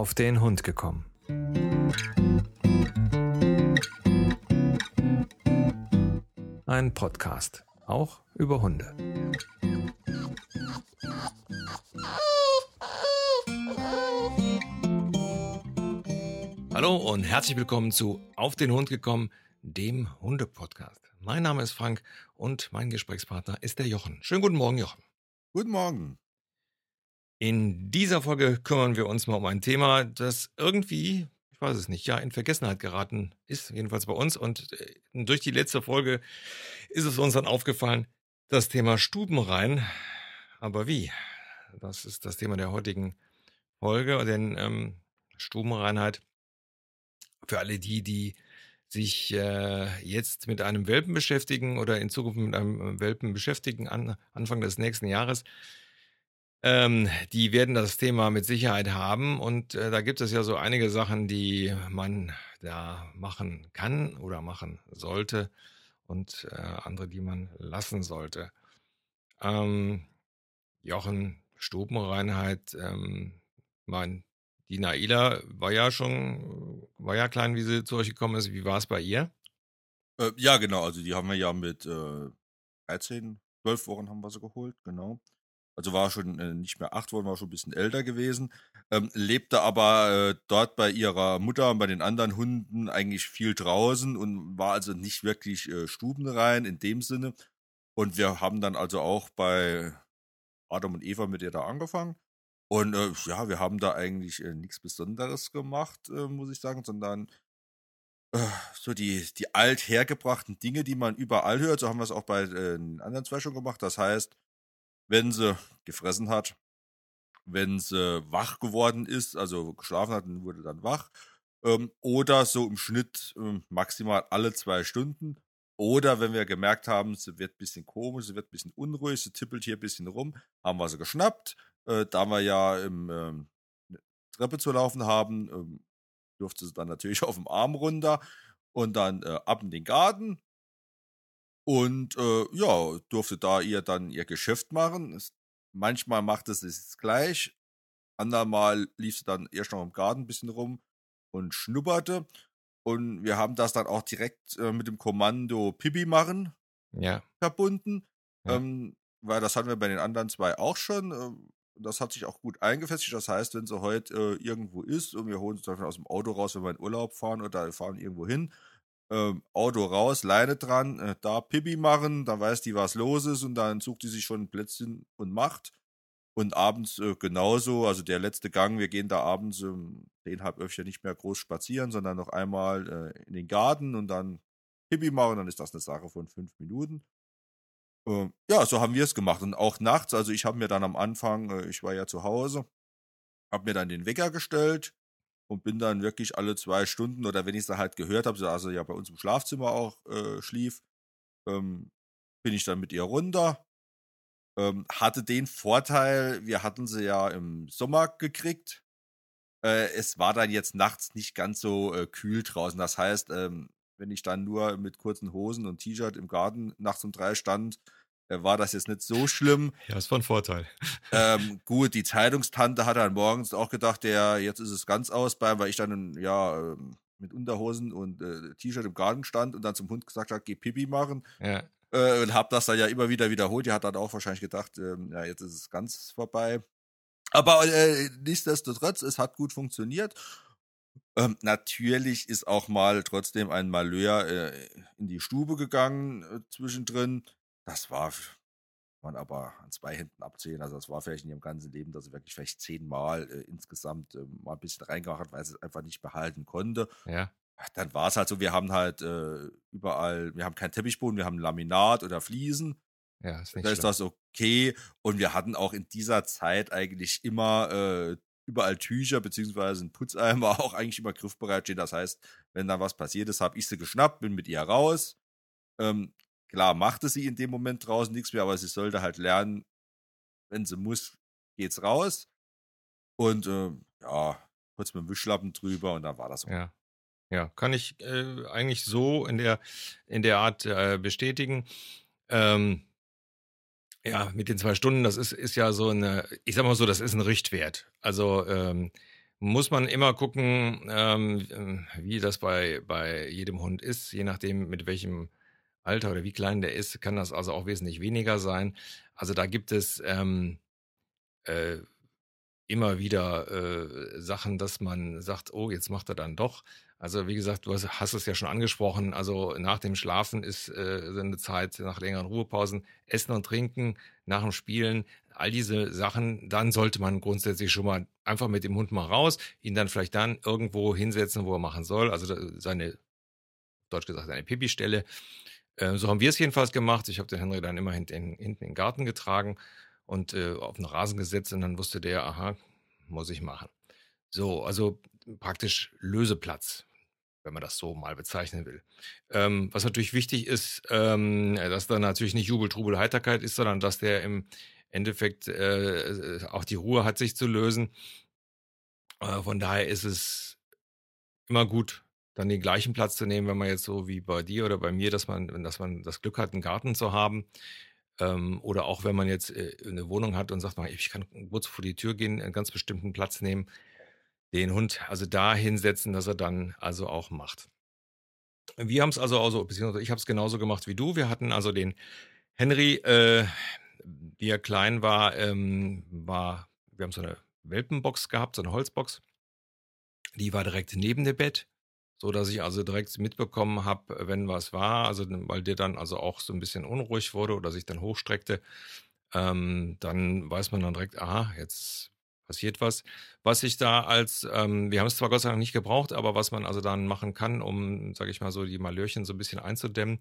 auf den Hund gekommen. Ein Podcast, auch über Hunde. Hallo und herzlich willkommen zu Auf den Hund gekommen, dem Hunde-Podcast. Mein Name ist Frank und mein Gesprächspartner ist der Jochen. Schönen guten Morgen, Jochen. Guten Morgen. In dieser Folge kümmern wir uns mal um ein Thema, das irgendwie, ich weiß es nicht, ja, in Vergessenheit geraten ist, jedenfalls bei uns. Und äh, durch die letzte Folge ist es uns dann aufgefallen, das Thema Stubenrein. Aber wie? Das ist das Thema der heutigen Folge, denn ähm, Stubenreinheit für alle die, die sich äh, jetzt mit einem Welpen beschäftigen oder in Zukunft mit einem Welpen beschäftigen, an Anfang des nächsten Jahres, ähm, die werden das Thema mit Sicherheit haben und äh, da gibt es ja so einige Sachen, die man da machen kann oder machen sollte und äh, andere, die man lassen sollte. Ähm, Jochen Stubenreinheit, ähm, mein, die Naila war ja schon, war ja klein, wie sie zu euch gekommen ist. Wie war es bei ihr? Äh, ja, genau, also die haben wir ja mit äh, 13, 12 Wochen haben wir sie geholt, genau also war schon äh, nicht mehr acht Wochen, war schon ein bisschen älter gewesen, ähm, lebte aber äh, dort bei ihrer Mutter und bei den anderen Hunden eigentlich viel draußen und war also nicht wirklich äh, stubenrein in dem Sinne. Und wir haben dann also auch bei Adam und Eva mit ihr da angefangen. Und äh, ja, wir haben da eigentlich äh, nichts Besonderes gemacht, äh, muss ich sagen, sondern äh, so die, die althergebrachten Dinge, die man überall hört. So haben wir es auch bei äh, den anderen zwei schon gemacht. Das heißt, wenn sie gefressen hat, wenn sie wach geworden ist, also geschlafen hat und wurde dann wach, ähm, oder so im Schnitt ähm, maximal alle zwei Stunden. Oder wenn wir gemerkt haben, sie wird ein bisschen komisch, sie wird ein bisschen unruhig, sie tippelt hier ein bisschen rum, haben wir sie geschnappt. Äh, da wir ja im ähm, Treppe zu laufen haben, ähm, durfte sie dann natürlich auf dem Arm runter und dann äh, ab in den Garten. Und äh, ja, durfte da ihr dann ihr Geschäft machen. Es, manchmal machte sie es gleich, andermal lief sie dann erst noch im Garten ein bisschen rum und schnupperte. Und wir haben das dann auch direkt äh, mit dem Kommando Pipi machen ja. verbunden. Ja. Ähm, weil das hatten wir bei den anderen zwei auch schon. Äh, das hat sich auch gut eingefestigt. Das heißt, wenn sie heute äh, irgendwo ist und wir holen sie zum Beispiel aus dem Auto raus, wenn wir in Urlaub fahren oder fahren irgendwo hin, ähm, Auto raus, Leine dran, äh, da Pipi machen, dann weiß die, was los ist und dann sucht die sich schon ein Plätzchen und macht. Und abends äh, genauso, also der letzte Gang, wir gehen da abends um zehnhalb öfter nicht mehr groß spazieren, sondern noch einmal äh, in den Garten und dann Pipi machen, dann ist das eine Sache von fünf Minuten. Ähm, ja, so haben wir es gemacht. Und auch nachts, also ich habe mir dann am Anfang, äh, ich war ja zu Hause, habe mir dann den Wecker gestellt, und bin dann wirklich alle zwei Stunden oder wenn ich es da halt gehört habe, also ja bei uns im Schlafzimmer auch äh, schlief, ähm, bin ich dann mit ihr runter. Ähm, hatte den Vorteil, wir hatten sie ja im Sommer gekriegt. Äh, es war dann jetzt nachts nicht ganz so äh, kühl draußen. Das heißt, ähm, wenn ich dann nur mit kurzen Hosen und T-Shirt im Garten nachts um drei stand, war das jetzt nicht so schlimm. Ja, ist von Vorteil. Ähm, gut, die Zeitungstante hat dann morgens auch gedacht, der jetzt ist es ganz aus, weil ich dann ja ähm, mit Unterhosen und äh, T-Shirt im Garten stand und dann zum Hund gesagt hat, geh Pipi machen. Ja. Äh, und hab das dann ja immer wieder wiederholt. Die hat dann auch wahrscheinlich gedacht, ähm, ja, jetzt ist es ganz vorbei. Aber äh, nichtsdestotrotz, es hat gut funktioniert. Ähm, natürlich ist auch mal trotzdem ein Malheur äh, in die Stube gegangen äh, zwischendrin das war man aber an zwei Händen abzählen. Also das war vielleicht in ihrem ganzen Leben, dass sie wirklich vielleicht zehnmal äh, insgesamt äh, mal ein bisschen reingemacht hat, weil sie es einfach nicht behalten konnte. Ja. Dann war es halt so, wir haben halt äh, überall, wir haben keinen Teppichboden, wir haben Laminat oder Fliesen. Ja, ist nicht da ist das okay. Und wir hatten auch in dieser Zeit eigentlich immer äh, überall Tücher beziehungsweise ein Putzeimer auch eigentlich immer griffbereit stehen. Das heißt, wenn da was passiert ist, habe ich sie geschnappt, bin mit ihr raus. Ähm, Klar machte sie in dem Moment draußen nichts mehr, aber sie sollte halt lernen, wenn sie muss, geht's raus. Und äh, ja, kurz mit dem Wischlappen drüber und dann war das so. Ja. Ja, kann ich äh, eigentlich so in der, in der Art äh, bestätigen. Ähm, ja, mit den zwei Stunden, das ist, ist ja so eine, ich sag mal so, das ist ein Richtwert. Also ähm, muss man immer gucken, ähm, wie das bei, bei jedem Hund ist, je nachdem, mit welchem Alter oder wie klein der ist, kann das also auch wesentlich weniger sein. Also da gibt es ähm, äh, immer wieder äh, Sachen, dass man sagt, oh, jetzt macht er dann doch. Also wie gesagt, du hast, hast es ja schon angesprochen. Also nach dem Schlafen ist äh, eine Zeit, nach längeren Ruhepausen, Essen und Trinken, nach dem Spielen, all diese Sachen. Dann sollte man grundsätzlich schon mal einfach mit dem Hund mal raus, ihn dann vielleicht dann irgendwo hinsetzen, wo er machen soll. Also seine, deutsch gesagt, seine Pipi-Stelle. Äh, so haben wir es jedenfalls gemacht. Ich habe den Henry dann immer hinten, hinten in den Garten getragen und äh, auf den Rasen gesetzt und dann wusste der, aha, muss ich machen. So, also praktisch Löseplatz, wenn man das so mal bezeichnen will. Ähm, was natürlich wichtig ist, ähm, dass da natürlich nicht Jubel, Trubel, Heiterkeit ist, sondern dass der im Endeffekt äh, auch die Ruhe hat, sich zu lösen. Äh, von daher ist es immer gut, dann den gleichen Platz zu nehmen, wenn man jetzt so wie bei dir oder bei mir, dass man, dass man das Glück hat, einen Garten zu haben. Ähm, oder auch wenn man jetzt äh, eine Wohnung hat und sagt, ich kann kurz vor die Tür gehen, einen ganz bestimmten Platz nehmen, den Hund also da hinsetzen, dass er dann also auch macht. Wir haben es also, also beziehungsweise ich habe es genauso gemacht wie du. Wir hatten also den Henry, äh, wie er klein war, ähm, war, wir haben so eine Welpenbox gehabt, so eine Holzbox. Die war direkt neben dem Bett so dass ich also direkt mitbekommen habe, wenn was war, also weil der dann also auch so ein bisschen unruhig wurde oder sich dann hochstreckte, ähm, dann weiß man dann direkt, aha, jetzt passiert was. Was ich da als, ähm, wir haben es zwar Gott sei Dank nicht gebraucht, aber was man also dann machen kann, um, sage ich mal so, die Malörchen so ein bisschen einzudämmen,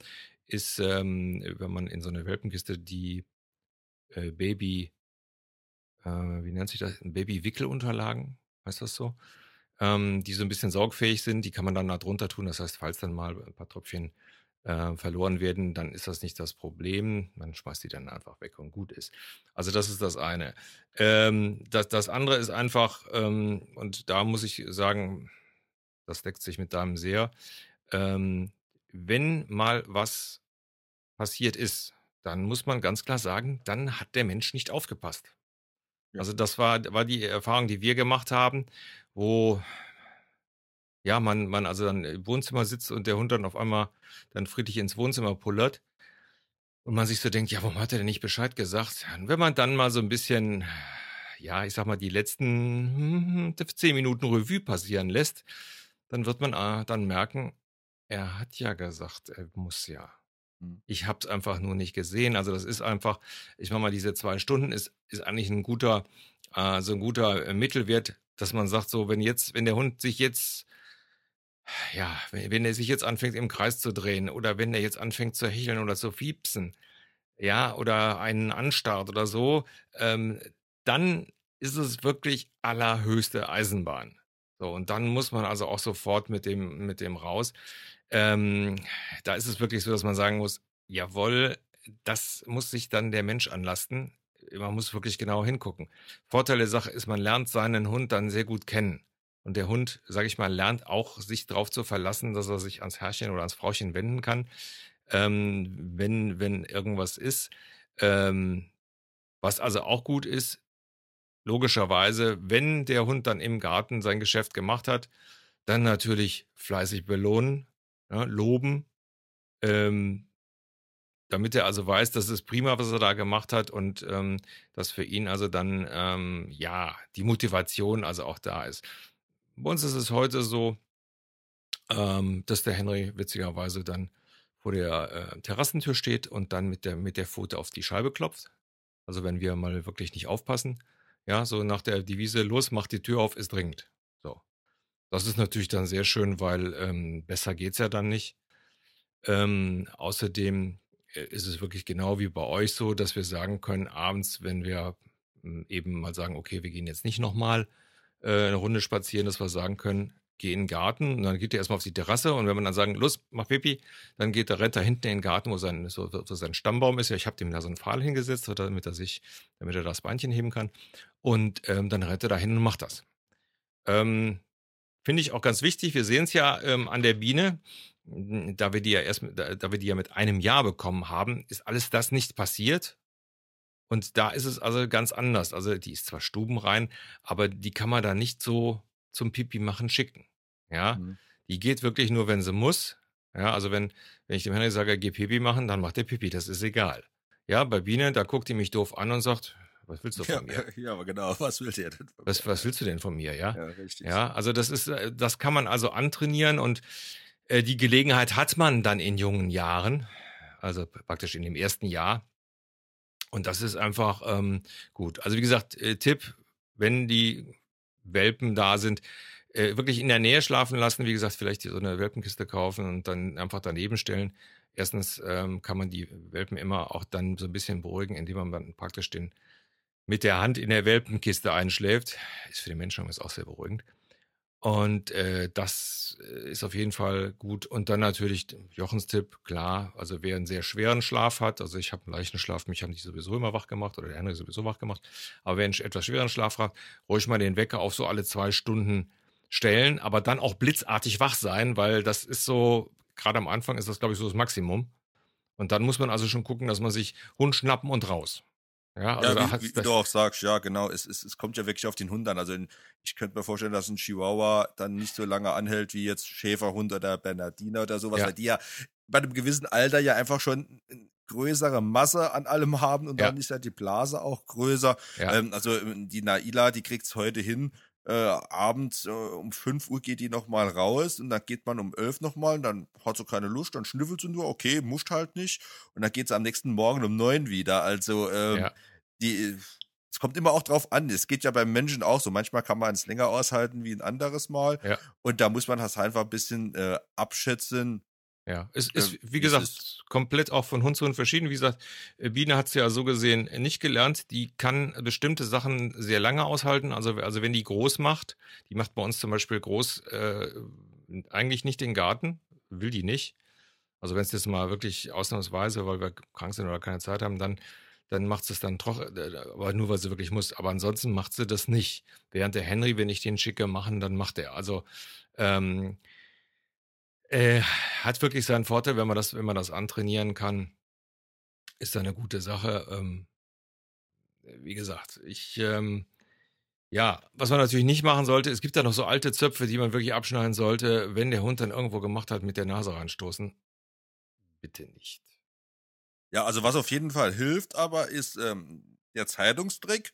ist, ähm, wenn man in so eine Welpenkiste die äh, Baby, äh, wie nennt sich das, Baby-Wickelunterlagen, heißt das so? Ähm, die so ein bisschen saugfähig sind. Die kann man dann da drunter tun. Das heißt, falls dann mal ein paar Tröpfchen äh, verloren werden, dann ist das nicht das Problem. Man schmeißt die dann einfach weg und gut ist. Also das ist das eine. Ähm, das, das andere ist einfach, ähm, und da muss ich sagen, das deckt sich mit deinem sehr, ähm, wenn mal was passiert ist, dann muss man ganz klar sagen, dann hat der Mensch nicht aufgepasst. Ja. Also das war, war die Erfahrung, die wir gemacht haben wo ja, man, man also dann im Wohnzimmer sitzt und der Hund dann auf einmal dann friedlich ins Wohnzimmer pullert und man sich so denkt, ja, warum hat er denn nicht Bescheid gesagt? Und wenn man dann mal so ein bisschen, ja, ich sag mal, die letzten hm, zehn Minuten Revue passieren lässt, dann wird man äh, dann merken, er hat ja gesagt, er muss ja. Hm. Ich habe es einfach nur nicht gesehen. Also das ist einfach, ich meine mal, diese zwei Stunden ist, ist eigentlich ein guter, äh, so ein guter äh, Mittelwert, dass man sagt, so, wenn jetzt, wenn der Hund sich jetzt, ja, wenn, wenn er sich jetzt anfängt im Kreis zu drehen oder wenn er jetzt anfängt zu hecheln oder zu fiepsen, ja, oder einen anstarrt oder so, ähm, dann ist es wirklich allerhöchste Eisenbahn. So, und dann muss man also auch sofort mit dem, mit dem raus. Ähm, da ist es wirklich so, dass man sagen muss, jawohl, das muss sich dann der Mensch anlasten man muss wirklich genau hingucken. Vorteil der Sache ist, man lernt seinen Hund dann sehr gut kennen. Und der Hund, sage ich mal, lernt auch, sich darauf zu verlassen, dass er sich ans Herrchen oder ans Frauchen wenden kann, ähm, wenn, wenn irgendwas ist. Ähm, was also auch gut ist, logischerweise, wenn der Hund dann im Garten sein Geschäft gemacht hat, dann natürlich fleißig belohnen, ja, loben, ähm, damit er also weiß, das ist prima, was er da gemacht hat und ähm, dass für ihn also dann ähm, ja die Motivation also auch da ist. Bei uns ist es heute so, ähm, dass der Henry witzigerweise dann vor der äh, Terrassentür steht und dann mit der mit der Pfote auf die Scheibe klopft. Also wenn wir mal wirklich nicht aufpassen, ja, so nach der Devise los, macht die Tür auf, ist dringend. So, das ist natürlich dann sehr schön, weil ähm, besser geht's ja dann nicht. Ähm, außerdem ist es wirklich genau wie bei euch so, dass wir sagen können, abends, wenn wir hm, eben mal sagen, okay, wir gehen jetzt nicht nochmal äh, eine Runde spazieren, dass wir sagen können, geh in den Garten und dann geht er erstmal auf die Terrasse und wenn wir dann sagen, los, mach Pipi, dann geht der Retter hinten in den Garten, wo sein, so, so sein Stammbaum ist. Ja, ich habe dem da so einen Pfahl hingesetzt, damit er sich, damit er das Beinchen heben kann. Und ähm, dann rennt er dahin und macht das. Ähm, Finde ich auch ganz wichtig. Wir sehen es ja ähm, an der Biene da wir die ja erst, da, da wir die ja mit einem Jahr bekommen haben, ist alles das nicht passiert. Und da ist es also ganz anders. Also die ist zwar stubenrein, aber die kann man da nicht so zum Pipi machen schicken. Ja, mhm. die geht wirklich nur, wenn sie muss. Ja, also wenn, wenn ich dem Henry sage, geh Pipi machen, dann macht der Pipi, das ist egal. Ja, bei Biene, da guckt die mich doof an und sagt, was willst du von ja, mir? Ja, aber genau, was will der denn von was, mir? Was willst du denn von mir, ja? Ja, richtig. Ja, also das ist, äh, das kann man also antrainieren und die Gelegenheit hat man dann in jungen Jahren, also praktisch in dem ersten Jahr. Und das ist einfach ähm, gut. Also wie gesagt, äh, Tipp, wenn die Welpen da sind, äh, wirklich in der Nähe schlafen lassen. Wie gesagt, vielleicht so eine Welpenkiste kaufen und dann einfach daneben stellen. Erstens ähm, kann man die Welpen immer auch dann so ein bisschen beruhigen, indem man praktisch den mit der Hand in der Welpenkiste einschläft. Ist für den Menschen auch sehr beruhigend. Und äh, das äh, ist auf jeden Fall gut. Und dann natürlich Jochens Tipp, klar, also wer einen sehr schweren Schlaf hat, also ich habe einen leichten Schlaf, mich haben die sowieso immer wach gemacht oder der andere sowieso wach gemacht, aber wer einen etwas schweren Schlaf hat, ruhig mal den Wecker auf so alle zwei Stunden stellen, aber dann auch blitzartig wach sein, weil das ist so, gerade am Anfang ist das, glaube ich, so das Maximum. Und dann muss man also schon gucken, dass man sich Hund schnappen und raus. Ja, also ja, wie, wie, wie du auch sagst, ja, genau. Es, es, es kommt ja wirklich auf den Hund an. Also in, ich könnte mir vorstellen, dass ein Chihuahua dann nicht so lange anhält wie jetzt Schäferhund oder Bernardiner oder sowas, ja. weil die ja bei einem gewissen Alter ja einfach schon größere Masse an allem haben und ja. dann ist ja die Blase auch größer. Ja. Ähm, also die Naila, die kriegt's heute hin. Äh, abends äh, um 5 Uhr geht die nochmal raus und dann geht man um 11 nochmal und dann hat sie keine Lust, dann schnüffelt sie nur, okay, muscht halt nicht. Und dann geht sie am nächsten Morgen um 9 wieder. Also ähm, ja die, es kommt immer auch drauf an. Es geht ja beim Menschen auch so. Manchmal kann man es länger aushalten wie ein anderes Mal. Ja. Und da muss man das einfach ein bisschen äh, abschätzen. Ja, es ist, äh, wie gesagt, ist komplett auch von Hund zu Hund verschieden. Wie gesagt, äh, Biene hat es ja so gesehen nicht gelernt. Die kann bestimmte Sachen sehr lange aushalten. Also, also wenn die groß macht, die macht bei uns zum Beispiel groß äh, eigentlich nicht den Garten, will die nicht. Also wenn es jetzt mal wirklich ausnahmsweise, weil wir krank sind oder keine Zeit haben, dann dann macht sie es dann trocken, äh, aber nur weil sie wirklich muss. Aber ansonsten macht sie das nicht. Während der Henry, wenn ich den schicke, machen, dann macht er. Also ähm, äh, hat wirklich seinen Vorteil, wenn man das, wenn man das antrainieren kann, ist da eine gute Sache. Ähm, wie gesagt, ich ähm, ja, was man natürlich nicht machen sollte, es gibt da noch so alte Zöpfe, die man wirklich abschneiden sollte, wenn der Hund dann irgendwo gemacht hat, mit der Nase reinstoßen. Bitte nicht. Ja, also was auf jeden Fall hilft, aber ist ähm, der Zeitungstrick.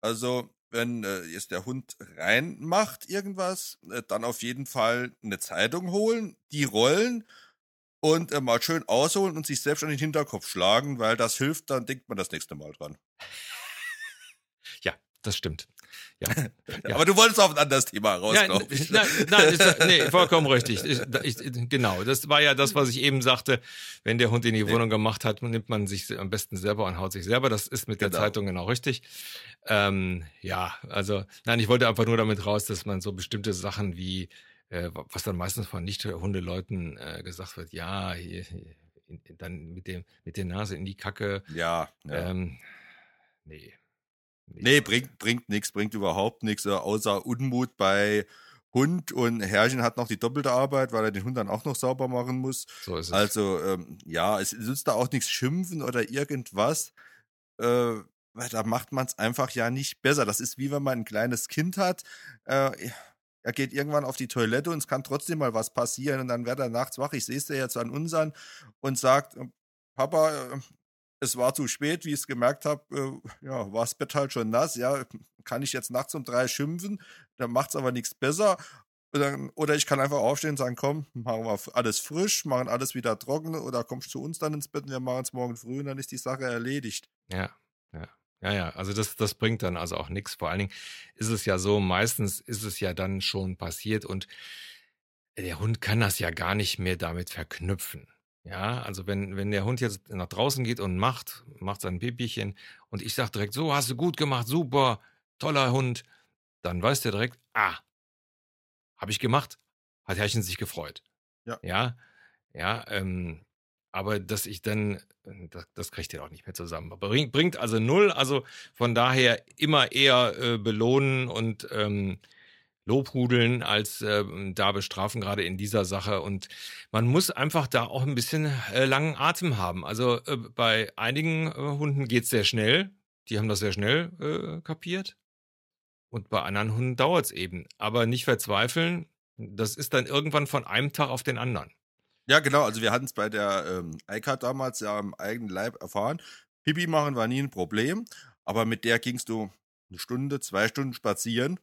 Also wenn äh, jetzt der Hund reinmacht irgendwas, äh, dann auf jeden Fall eine Zeitung holen, die rollen und äh, mal schön ausholen und sich selbst an den Hinterkopf schlagen, weil das hilft, dann denkt man das nächste Mal dran. Ja, das stimmt. Ja, ja. Aber du wolltest auf ein anderes Thema raus, ja, glaube ich. Nein, nein ist, nee, vollkommen richtig. Ich, ich, genau, das war ja das, was ich eben sagte. Wenn der Hund in die Wohnung gemacht hat, nimmt man sich am besten selber und haut sich selber. Das ist mit der genau. Zeitung genau richtig. Ähm, ja, also nein, ich wollte einfach nur damit raus, dass man so bestimmte Sachen wie, äh, was dann meistens von Nicht-Hundeleuten äh, gesagt wird, ja, hier, hier, dann mit dem mit der Nase in die Kacke. Ja. ja. Ähm, nee. Nee, bringt, bringt nichts, bringt überhaupt nichts, äh, außer Unmut bei Hund und Herrchen hat noch die doppelte Arbeit, weil er den Hund dann auch noch sauber machen muss. So ist es. Also, ähm, ja, es nützt da auch nichts schimpfen oder irgendwas. Äh, da macht man es einfach ja nicht besser. Das ist wie wenn man ein kleines Kind hat. Äh, er geht irgendwann auf die Toilette und es kann trotzdem mal was passieren und dann wird er nachts wach. Ich sehe es ja jetzt an unseren und sagt, Papa, äh, es war zu spät, wie ich es gemerkt habe, äh, ja, war das Bett halt schon nass, ja, kann ich jetzt nachts um drei schimpfen, dann macht es aber nichts besser. Oder, oder ich kann einfach aufstehen und sagen, komm, machen wir alles frisch, machen alles wieder trocken oder kommst zu uns dann ins Bett und wir machen es morgen früh und dann ist die Sache erledigt. Ja, ja. Ja, ja, also das, das bringt dann also auch nichts. Vor allen Dingen ist es ja so, meistens ist es ja dann schon passiert und der Hund kann das ja gar nicht mehr damit verknüpfen. Ja, also wenn, wenn der Hund jetzt nach draußen geht und macht, macht sein Pipischen und ich sage direkt, so hast du gut gemacht, super, toller Hund, dann weiß der direkt, ah, habe ich gemacht, hat Herrchen sich gefreut. Ja. Ja, ja, ähm, aber dass ich dann, das, das kriegt ihr auch nicht mehr zusammen. Aber bringt, bringt also null, also von daher immer eher äh, belohnen und ähm, lobhudeln als äh, da bestrafen, gerade in dieser Sache. Und man muss einfach da auch ein bisschen äh, langen Atem haben. Also äh, bei einigen äh, Hunden geht's sehr schnell. Die haben das sehr schnell äh, kapiert. Und bei anderen Hunden dauert es eben. Aber nicht verzweifeln, das ist dann irgendwann von einem Tag auf den anderen. Ja, genau. Also wir hatten es bei der ähm, ICAT damals ja am eigenen Leib erfahren. Pipi machen war nie ein Problem, aber mit der gingst du eine Stunde, zwei Stunden spazieren.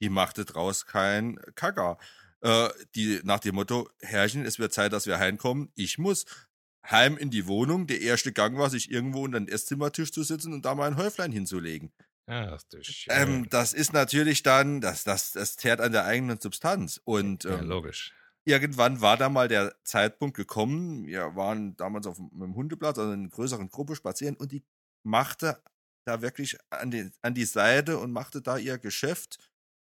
Die machte draus kein Kacker. Äh, die nach dem Motto, Herrchen, es wird Zeit, dass wir heimkommen. Ich muss heim in die Wohnung. Der erste Gang war, sich irgendwo unter den Esszimmertisch zu sitzen und da mal ein Häuflein hinzulegen. Ach, du. Ähm, das ist natürlich dann, das, das, das zehrt an der eigenen Substanz. Und ja, ähm, logisch. irgendwann war da mal der Zeitpunkt gekommen. Wir waren damals auf einem Hundeplatz, also in einer größeren Gruppe spazieren und die machte da wirklich an die, an die Seite und machte da ihr Geschäft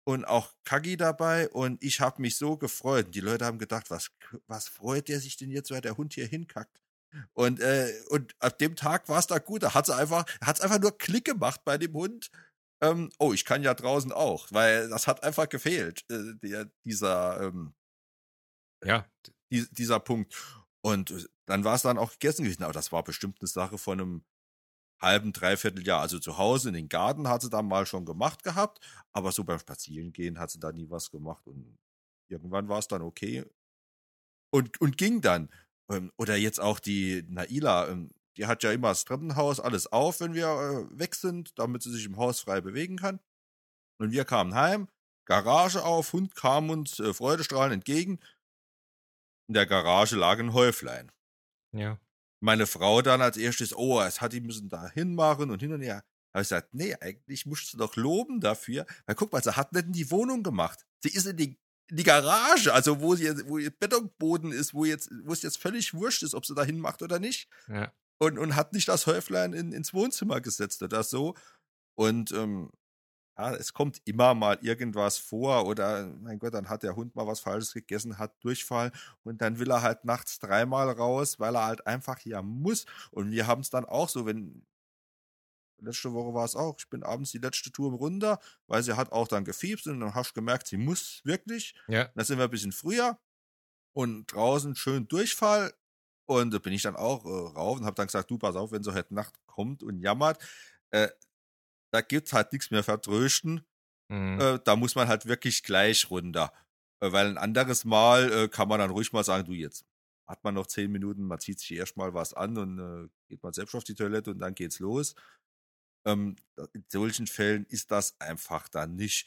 und auch Kagi dabei und ich habe mich so gefreut. Die Leute haben gedacht, was, was freut der sich denn jetzt, weil der Hund hier hinkackt? Und, äh, und ab dem Tag war es da gut. Da hat sie einfach, hat's einfach nur Klick gemacht bei dem Hund. Ähm, oh, ich kann ja draußen auch, weil das hat einfach gefehlt, äh, der, dieser, ähm, Ja, die, dieser Punkt. Und äh, dann war es dann auch gegessen gewesen. Aber das war bestimmt eine Sache von einem halben, dreiviertel Jahr. Also zu Hause in den Garten hat sie dann mal schon gemacht gehabt, aber so beim Spazierengehen hat sie da nie was gemacht. Und irgendwann war es dann okay und, und ging dann. Ähm, Oder jetzt auch die Naila, ähm, die hat ja immer das Treppenhaus alles auf, wenn wir äh, weg sind, damit sie sich im Haus frei bewegen kann. Und wir kamen heim, Garage auf, Hund kam uns äh, freudestrahlend entgegen. In der Garage lag ein Häuflein. ja. Meine Frau dann als erstes, oh, es hat die müssen da hinmachen und hin und her. Habe ich gesagt, nee, eigentlich musst du doch loben dafür. Weil guck mal, sie hat nicht in die Wohnung gemacht. Sie ist in die, in die Garage, also wo sie wo ihr Betonboden ist, wo jetzt, wo es jetzt völlig wurscht ist, ob sie da hinmacht oder nicht. Ja. Und, und hat nicht das Häuflein in, ins Wohnzimmer gesetzt oder so. Und ähm, ja, es kommt immer mal irgendwas vor oder, mein Gott, dann hat der Hund mal was Falsches gegessen, hat Durchfall und dann will er halt nachts dreimal raus, weil er halt einfach hier muss. Und wir haben es dann auch so, wenn, letzte Woche war es auch, ich bin abends die letzte Tour runter, weil sie hat auch dann gefiebst und dann hast du gemerkt, sie muss wirklich. Ja. Dann sind wir ein bisschen früher und draußen schön Durchfall. Und da bin ich dann auch äh, rauf und habe dann gesagt, du pass auf, wenn so heute Nacht kommt und jammert, äh, da gibt's halt nichts mehr vertrösten. Mhm. Äh, da muss man halt wirklich gleich runter. Äh, weil ein anderes Mal äh, kann man dann ruhig mal sagen, du jetzt hat man noch zehn Minuten, man zieht sich erstmal was an und äh, geht mal selbst auf die Toilette und dann geht's los. Ähm, in solchen Fällen ist das einfach dann nicht.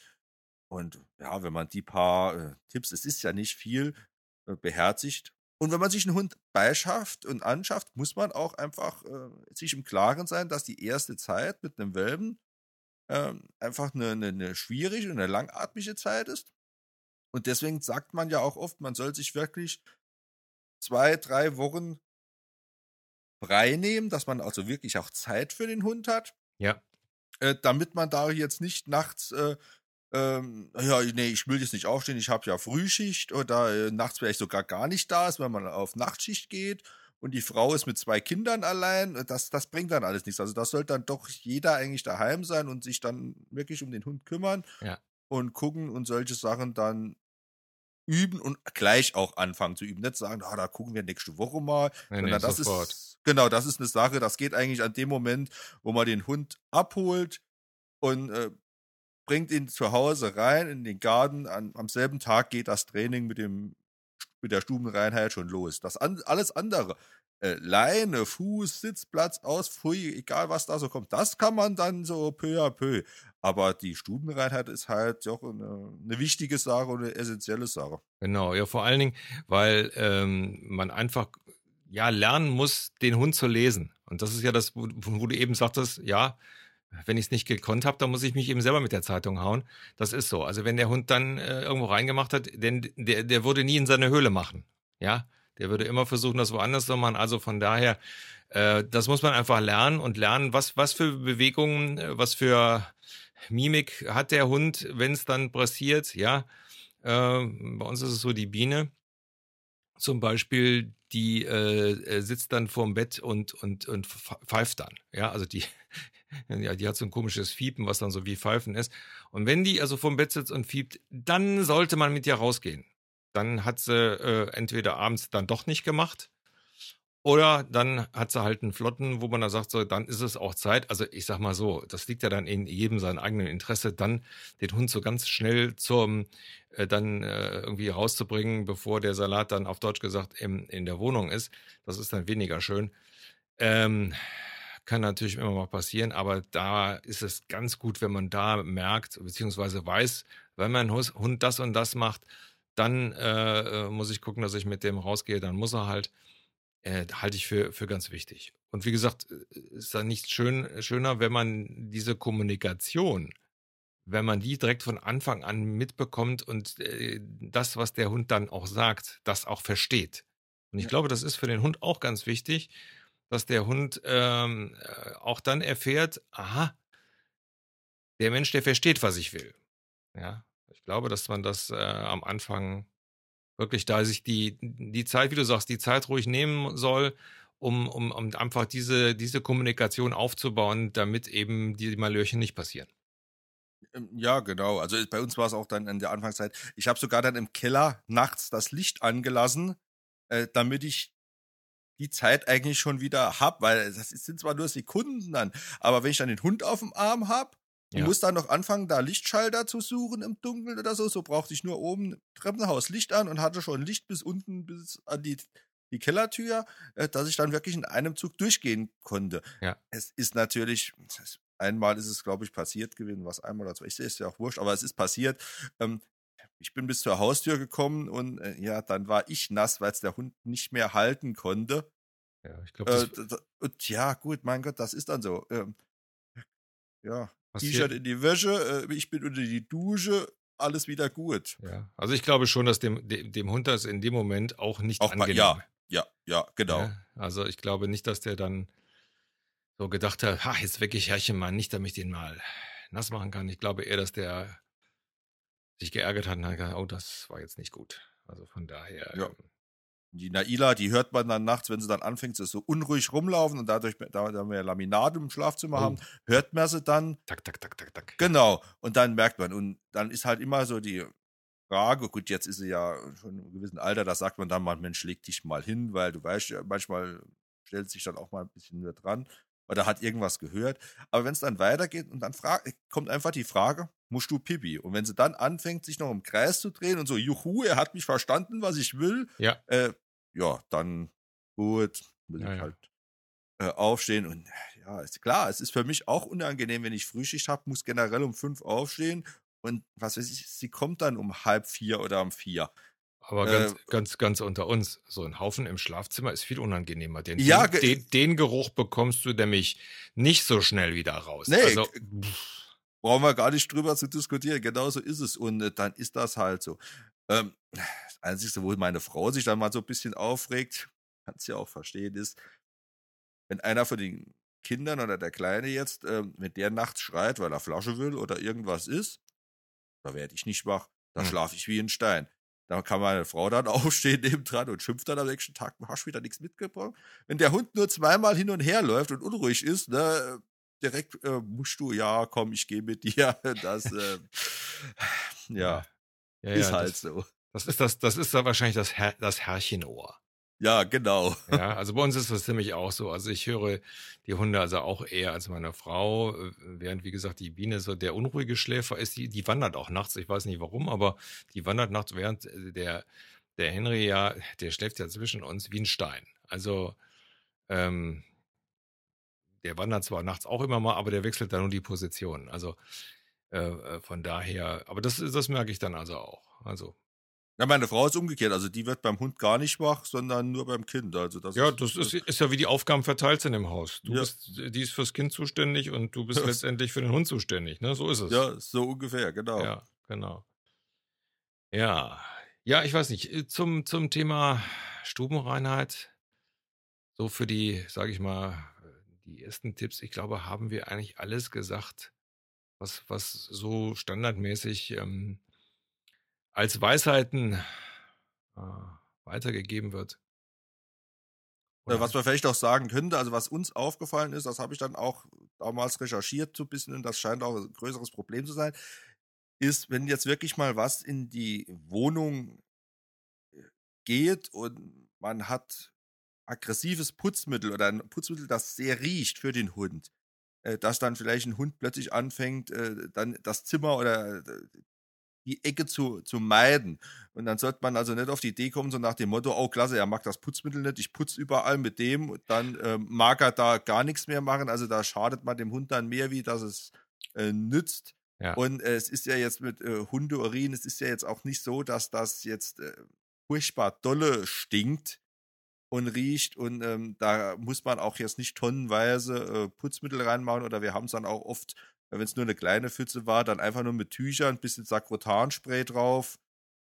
Und ja, wenn man die paar äh, Tipps, es ist ja nicht viel, äh, beherzigt. Und wenn man sich einen Hund beischafft und anschafft, muss man auch einfach sich im Klaren sein, dass die erste Zeit mit einem Welpen ähm, einfach eine, eine, eine schwierige und eine langatmige Zeit ist. Und deswegen sagt man ja auch oft, man soll sich wirklich zwei, drei Wochen frei nehmen, dass man also wirklich auch Zeit für den Hund hat Ja. äh, damit man da jetzt nicht nachts, äh, ähm, ja, nee, ich will jetzt nicht aufstehen, ich habe ja Frühschicht oder äh, nachts vielleicht sogar gar nicht da ist, wenn man auf Nachtschicht geht und die Frau ist mit zwei Kindern allein, das, das bringt dann alles nichts. Also das sollte dann doch jeder eigentlich daheim sein und sich dann wirklich um den Hund kümmern Ja. und gucken und solche Sachen dann üben und gleich auch anfangen zu üben. Nicht sagen, ah, da gucken wir nächste Woche mal, Nee, nee, das sofort. ist genau, das ist eine Sache, das geht eigentlich an dem Moment, wo man den Hund abholt und äh, bringt ihn zu Hause rein in den Garten. An, am selben Tag geht das Training mit dem mit der Stubenreinheit schon los. Das an, alles andere, äh, Leine, Fuß, Sitzplatz, aus, egal was da so kommt, das kann man dann so peu à peu. Aber die Stubenreinheit ist halt doch eine, eine wichtige Sache und eine essentielle Sache. Genau, ja, vor allen Dingen, weil ähm, man einfach ja lernen muss, den Hund zu lesen. Und das ist ja das, wo, wo du eben sagtest, ja, wenn ich es nicht gekonnt habe, dann muss ich mich eben selber mit der Zeitung hauen. Das ist so. Also wenn der Hund dann äh, irgendwo reingemacht hat, denn der, der würde nie in seine Höhle machen. Ja, der würde immer versuchen, das woanders zu machen. Also von daher, äh, das muss man einfach lernen und lernen, was, was für Bewegungen, äh, was für Mimik hat der Hund, wenn es dann passiert. Ja, äh, bei uns ist es so, die Biene zum Beispiel, die äh, äh, sitzt dann vorm Bett und, und, und pf- pfeift dann. Ja, also die, ja, die hat so ein komisches Fiepen, was dann so wie Pfeifen ist. Und wenn die also vorm Bett sitzt und fiebt, dann sollte man mit ihr rausgehen. Dann hat sie äh, entweder abends dann doch nicht gemacht Oder dann hat sie halt einen Flotten, wo man dann sagt, so, dann ist es auch Zeit. Also ich sag mal so, das liegt ja dann in jedem seinem eigenen Interesse, dann den Hund so ganz schnell zum äh, dann äh, irgendwie rauszubringen, bevor der Salat dann auf Deutsch gesagt im, in der Wohnung ist. Das ist dann weniger schön. Ähm, kann natürlich immer mal passieren, aber da ist es ganz gut, wenn man da merkt, beziehungsweise weiß, wenn mein Hund das und das macht, dann äh, äh, muss ich gucken, dass ich mit dem rausgehe, dann muss er halt äh, halte ich für, für ganz wichtig. Und wie gesagt, äh, ist da nichts schön, schöner, wenn man diese Kommunikation, wenn man die direkt von Anfang an mitbekommt und äh, das, was der Hund dann auch sagt, das auch versteht. Und ich ja. glaube, das ist für den Hund auch ganz wichtig, dass der Hund ähm, äh, auch dann erfährt, aha, der Mensch, der versteht, was ich will. Ja, ich glaube, dass man das äh, am Anfang wirklich da sich die, die Zeit, wie du sagst, die Zeit ruhig nehmen soll, um, um, um einfach diese, diese Kommunikation aufzubauen, damit eben die Malörchen nicht passieren. Ähm, ja, genau. Also bei uns war es auch dann in der Anfangszeit. Ich habe sogar dann im Keller nachts das Licht angelassen, äh, damit ich die Zeit eigentlich schon wieder hab, weil das sind zwar nur Sekunden dann, aber wenn ich dann den Hund auf dem Arm hab Du ja. musst dann noch anfangen, da Lichtschalter zu suchen im Dunkeln oder so. So brauchte ich nur oben Treppenhaus Licht an und hatte schon Licht bis unten, bis an die, die Kellertür, äh, dass ich dann wirklich in einem Zug durchgehen konnte. Ja. Es ist natürlich, einmal ist es, glaube ich, passiert gewesen, was einmal oder zwei, ich sehe es ja auch wurscht, aber es ist passiert. Ich bin bis zur Haustür gekommen und äh, ja, dann war ich nass, weil es der Hund nicht mehr halten konnte. Ja, ich glaube. Äh, und ja, gut, mein Gott, das ist dann so. Ähm, ja, T-Shirt in die Wäsche, äh, ich bin unter die Dusche, alles wieder gut. Ja, also ich glaube schon, dass dem, dem, dem Hund das in dem Moment auch nicht auch angenehm Ja, ja, ja, genau. Ja, also ich glaube nicht, dass der dann so gedacht hat, ha, jetzt wecke ich Herrchen mal nicht, damit ich den mal nass machen kann. Ich glaube eher, dass der sich geärgert hat und hat gesagt, oh, das war jetzt nicht gut. Also von daher. Ja. Ähm, die Naila, die hört man dann nachts, wenn sie dann anfängt, so unruhig rumlaufen und dadurch, da, wir Laminat im Schlafzimmer oh. haben, hört man sie dann. Tak, tak, tak, tak, tak. Genau. Und dann merkt man. Und dann ist halt immer so die Frage, gut, jetzt ist sie ja schon im gewissen Alter, da sagt man dann mal, Mensch, leg dich mal hin, weil du weißt manchmal stellt sich dann auch mal ein bisschen nur dran oder hat irgendwas gehört. Aber wenn es dann weitergeht und dann kommt einfach die Frage, musst du Pipi? Und wenn sie dann anfängt, sich noch im Kreis zu drehen und so, juhu, er hat mich verstanden, was ich will, ja, äh, ja dann gut, muss ja, ich halt äh, aufstehen. Und ja, ist klar, es ist für mich auch unangenehm, wenn ich Frühschicht habe, muss generell um fünf aufstehen. Und was weiß ich, sie kommt dann um halb vier oder um vier. Aber ganz, äh, ganz, ganz unter uns, so ein Haufen im Schlafzimmer ist viel unangenehmer. Denn ja, den, den, den, Geruch bekommst du nämlich nicht so schnell wieder raus. Nee, also, brauchen wir gar nicht drüber zu diskutieren. Genauso ist es. Und äh, dann ist das halt so. Ähm, das Einzige, wo meine Frau sich dann mal so ein bisschen aufregt, kann es ja auch verstehen, ist, wenn einer von den Kindern oder der Kleine jetzt, ähm, wenn der nachts schreit, weil er Flasche will oder irgendwas ist, da werde ich nicht wach. Da hm. schlafe ich wie ein Stein. Da kann meine Frau dann aufstehen neben dran und schimpft dann am nächsten Tag, du hast wieder nichts mitgebracht. Wenn der Hund nur zweimal hin und her läuft und unruhig ist, ne, direkt äh, musst du, ja, komm, ich gehe mit dir. Das, äh, ja, ja, ist ja, halt das, so. Das ist das, das ist da wahrscheinlich das, Herr, das Herrchenohr. Ja, genau. Ja, also bei uns ist das ziemlich auch so. Also ich höre die Hunde also auch eher als meine Frau, äh, während wie gesagt die Biene so der unruhige Schläfer ist. Die, die wandert auch nachts. Ich weiß nicht warum, aber die wandert nachts, während äh, der der Henry ja, der schläft ja zwischen uns wie ein Stein. Also ähm, der wandert zwar nachts auch immer mal, aber der wechselt dann nur die Position. Also äh, von daher, aber das, das merke ich dann also auch. Also ja, meine Frau ist umgekehrt. Also die wird beim Hund gar nicht wach, sondern nur beim Kind. Also das ja, ist, das ist, ist, ja wie die Aufgaben verteilt sind im Haus. Du ja. bist, die ist fürs Kind zuständig und du bist letztendlich für den Hund zuständig. Ne? So ist es. Ja, so ungefähr, genau. Ja, genau. Ja, ja, ich weiß nicht. Äh, zum, zum Thema Stubenreinheit, so für die, sage ich mal, die ersten Tipps, ich glaube, haben wir eigentlich alles gesagt, was, was so standardmäßig ähm, als Weisheiten äh, weitergegeben wird. Oder was man vielleicht auch sagen könnte, also was uns aufgefallen ist, das habe ich dann auch damals recherchiert so ein bisschen und das scheint auch ein größeres Problem zu sein, ist, wenn jetzt wirklich mal was in die Wohnung äh, geht und man hat aggressives Putzmittel oder ein Putzmittel, das sehr riecht für den Hund, äh, dass dann vielleicht ein Hund plötzlich anfängt, äh, dann das Zimmer oder äh, die Ecke zu, zu meiden. Und dann sollte man also nicht auf die Idee kommen, so nach dem Motto, oh klasse, er mag das Putzmittel nicht, ich putze überall mit dem, dann äh, mag er da gar nichts mehr machen. Also da schadet man dem Hund dann mehr, wie dass es äh, nützt. Ja. Und äh, es ist ja jetzt mit äh, Hundeurin, es ist ja jetzt auch nicht so, dass das jetzt äh, furchtbar dolle stinkt und riecht und ähm, da muss man auch jetzt nicht tonnenweise äh, Putzmittel reinmachen oder wir haben es dann auch oft wenn es nur eine kleine Pfütze war, dann einfach nur mit Tüchern, ein bisschen Sakrotanspray drauf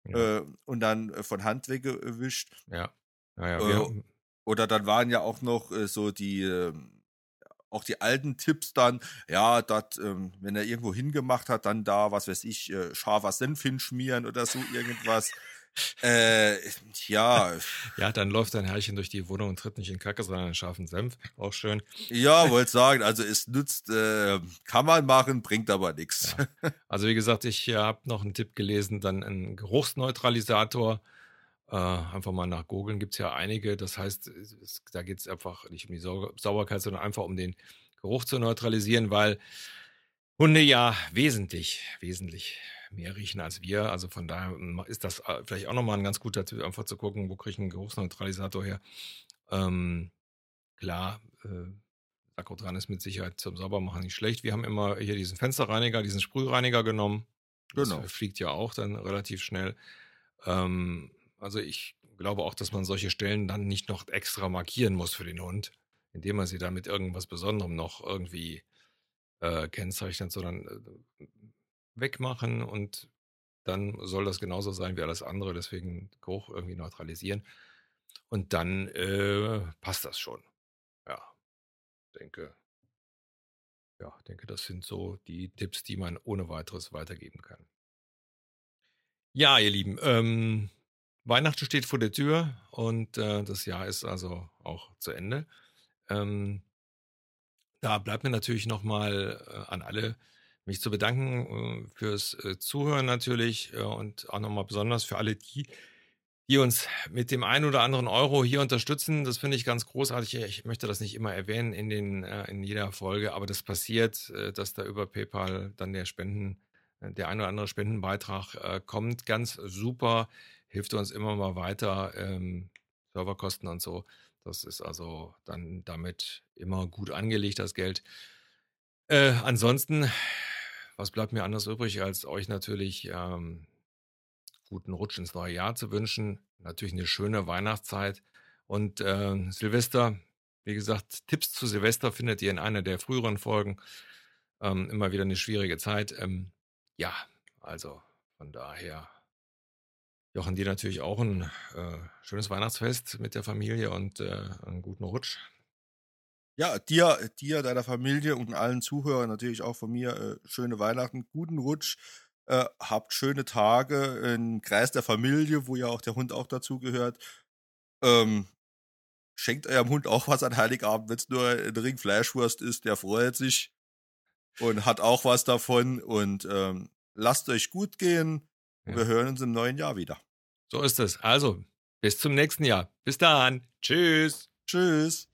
ja. äh, und dann äh, von Hand weggewischt. Ja. ja, ja äh, oder dann waren ja auch noch äh, so die, ähm, auch die alten Tipps dann, ja, dat, ähm, wenn er irgendwo hingemacht hat, dann da, was weiß ich, äh, scharfer Senf hinschmieren oder so irgendwas. Äh, ja. Ja, dann läuft dein Herrchen durch die Wohnung und tritt nicht in Kacke, sondern einen scharfen Senf. Auch schön. Ja, wollte sagen, also es nützt, äh, kann man machen, bringt aber nichts. Ja. Also wie gesagt, ich habe noch einen Tipp gelesen, dann ein Geruchsneutralisator. Äh, einfach mal nach googeln, gibt es ja einige. Das heißt, es, da geht es einfach nicht um die Sau Sauberkeit, sondern einfach um den Geruch zu neutralisieren, weil Hunde ja wesentlich, wesentlich mehr riechen als wir. Also von daher hm, ist das äh, vielleicht auch nochmal ein ganz guter Tipp, einfach zu gucken, wo kriege ich einen Geruchsneutralisator her. Ähm, klar, äh, Sakrotan ist mit Sicherheit zum Saubermachen nicht schlecht. Wir haben immer hier diesen Fensterreiniger, diesen Sprühreiniger genommen. Genau. Das fliegt ja auch dann relativ schnell. Ähm, also ich glaube auch, dass man solche Stellen dann nicht noch extra markieren muss für den Hund, indem man sie dann mit irgendwas Besonderem noch irgendwie äh, kennzeichnet, sondern äh, wegmachen und dann soll das genauso sein wie alles andere, deswegen Geruch irgendwie neutralisieren. Und dann äh, passt das schon. Ja, denke, ja, denke, das sind so die Tipps, die man ohne weiteres weitergeben kann. Ja, ihr Lieben, ähm, Weihnachten steht vor der Tür und äh, das Jahr ist also auch zu Ende. Ähm, da bleibt mir natürlich nochmal äh, an alle mich zu bedanken äh, fürs äh, Zuhören natürlich äh, und auch nochmal besonders für alle die, die uns mit dem einen oder anderen Euro hier unterstützen. Das finde ich ganz großartig. Ich möchte das nicht immer erwähnen in, den, in jeder Folge, aber das passiert, dass da über PayPal dann der Spenden, der ein oder andere Spendenbeitrag kommt. Ganz super, hilft uns immer mal weiter. Ähm, Serverkosten und so. Das ist also dann damit immer gut angelegt, das Geld. Äh, ansonsten was bleibt mir anders übrig, als euch natürlich ähm, guten Rutsch ins neue Jahr zu wünschen. Natürlich eine schöne Weihnachtszeit. Und äh, Silvester, wie gesagt, Tipps zu Silvester findet ihr in einer der früheren Folgen. Ähm, immer wieder eine schwierige Zeit. Ähm, ja, also von daher, Jochen, dir natürlich auch ein äh, schönes Weihnachtsfest mit der Familie und äh, einen guten Rutsch. Ja, dir, dir, deiner Familie und allen Zuhörern natürlich auch von mir äh, schöne Weihnachten, guten Rutsch, äh, habt schöne Tage im Kreis der Familie, wo ja auch der Hund auch dazu gehört. Ähm, schenkt eurem Hund auch was an Heiligabend, wenn es nur ein Ring Fleischwurst ist, der freut sich und hat auch was davon und ähm, lasst euch gut gehen. Ja. Wir hören uns im neuen Jahr wieder. So ist es. Also, bis zum nächsten Jahr. Bis dann. Tschüss. Tschüss.